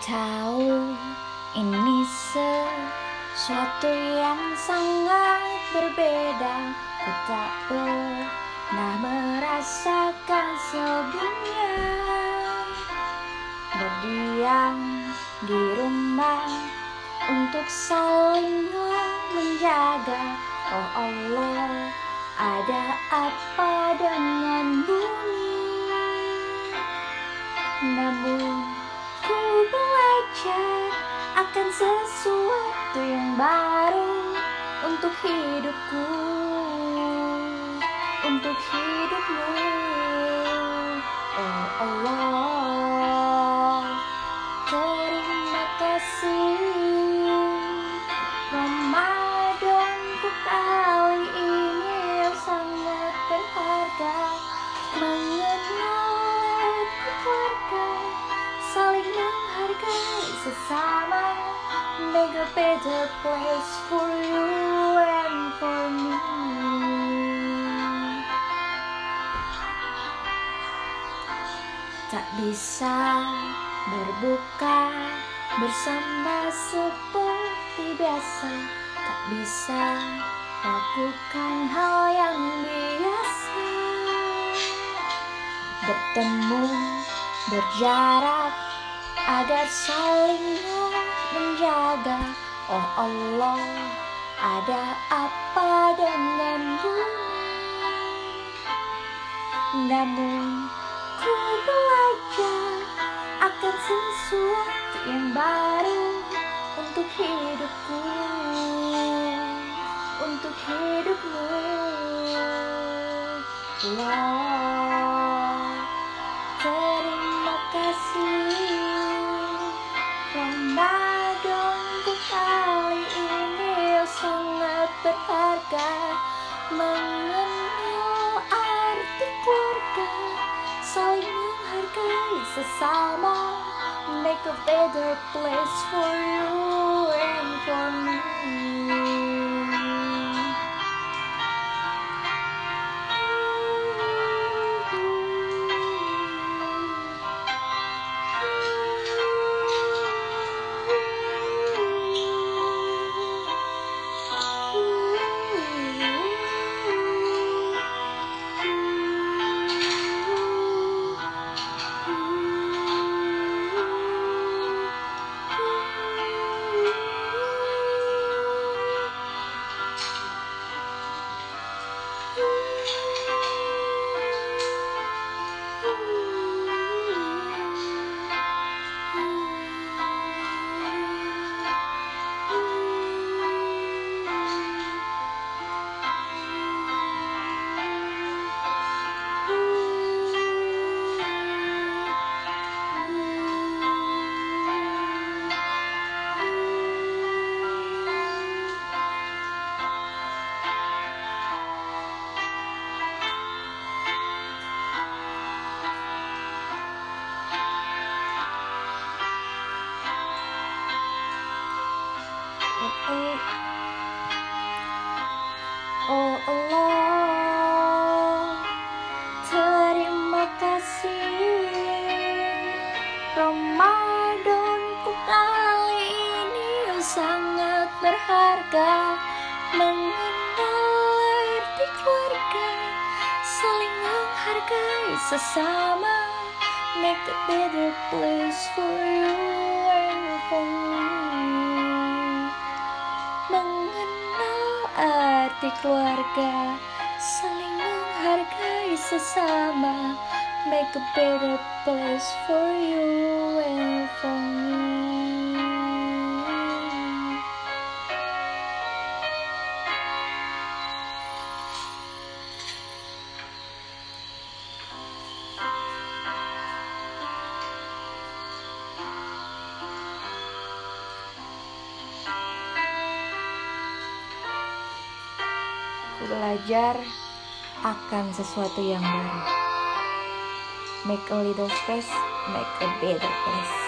tahu ini sesuatu yang sangat berbeda. Ku tak pernah merasakan sebelumnya Berdiam di rumah untuk saling menjaga. Oh Allah ada apa dengan bumi? Namun ku belajar akan sesuatu yang baru untuk hidupku Untuk hidupmu. Oh Allah Terima kasih place for you and for me. Tak bisa berbuka bersama seperti biasa. Tak bisa lakukan hal yang biasa. Bertemu, berjarak agar saling menjaga Oh Allah ada apa dengan bumi Namun ku belajar akan sesuatu yang baru untuk hidupku. Untuk hidupmu. Allah Mengenal arti keluarga Saling menghargai sesama. Make a better place for you Oh Allah, terima kasih Ramadanku kali ini sangat berharga Mengenal arti keluarga Saling menghargai sesama Make a better place for you keluarga Saling menghargai sesama. Make a better place for you belajar akan sesuatu yang baru. Make a little space, make a better place.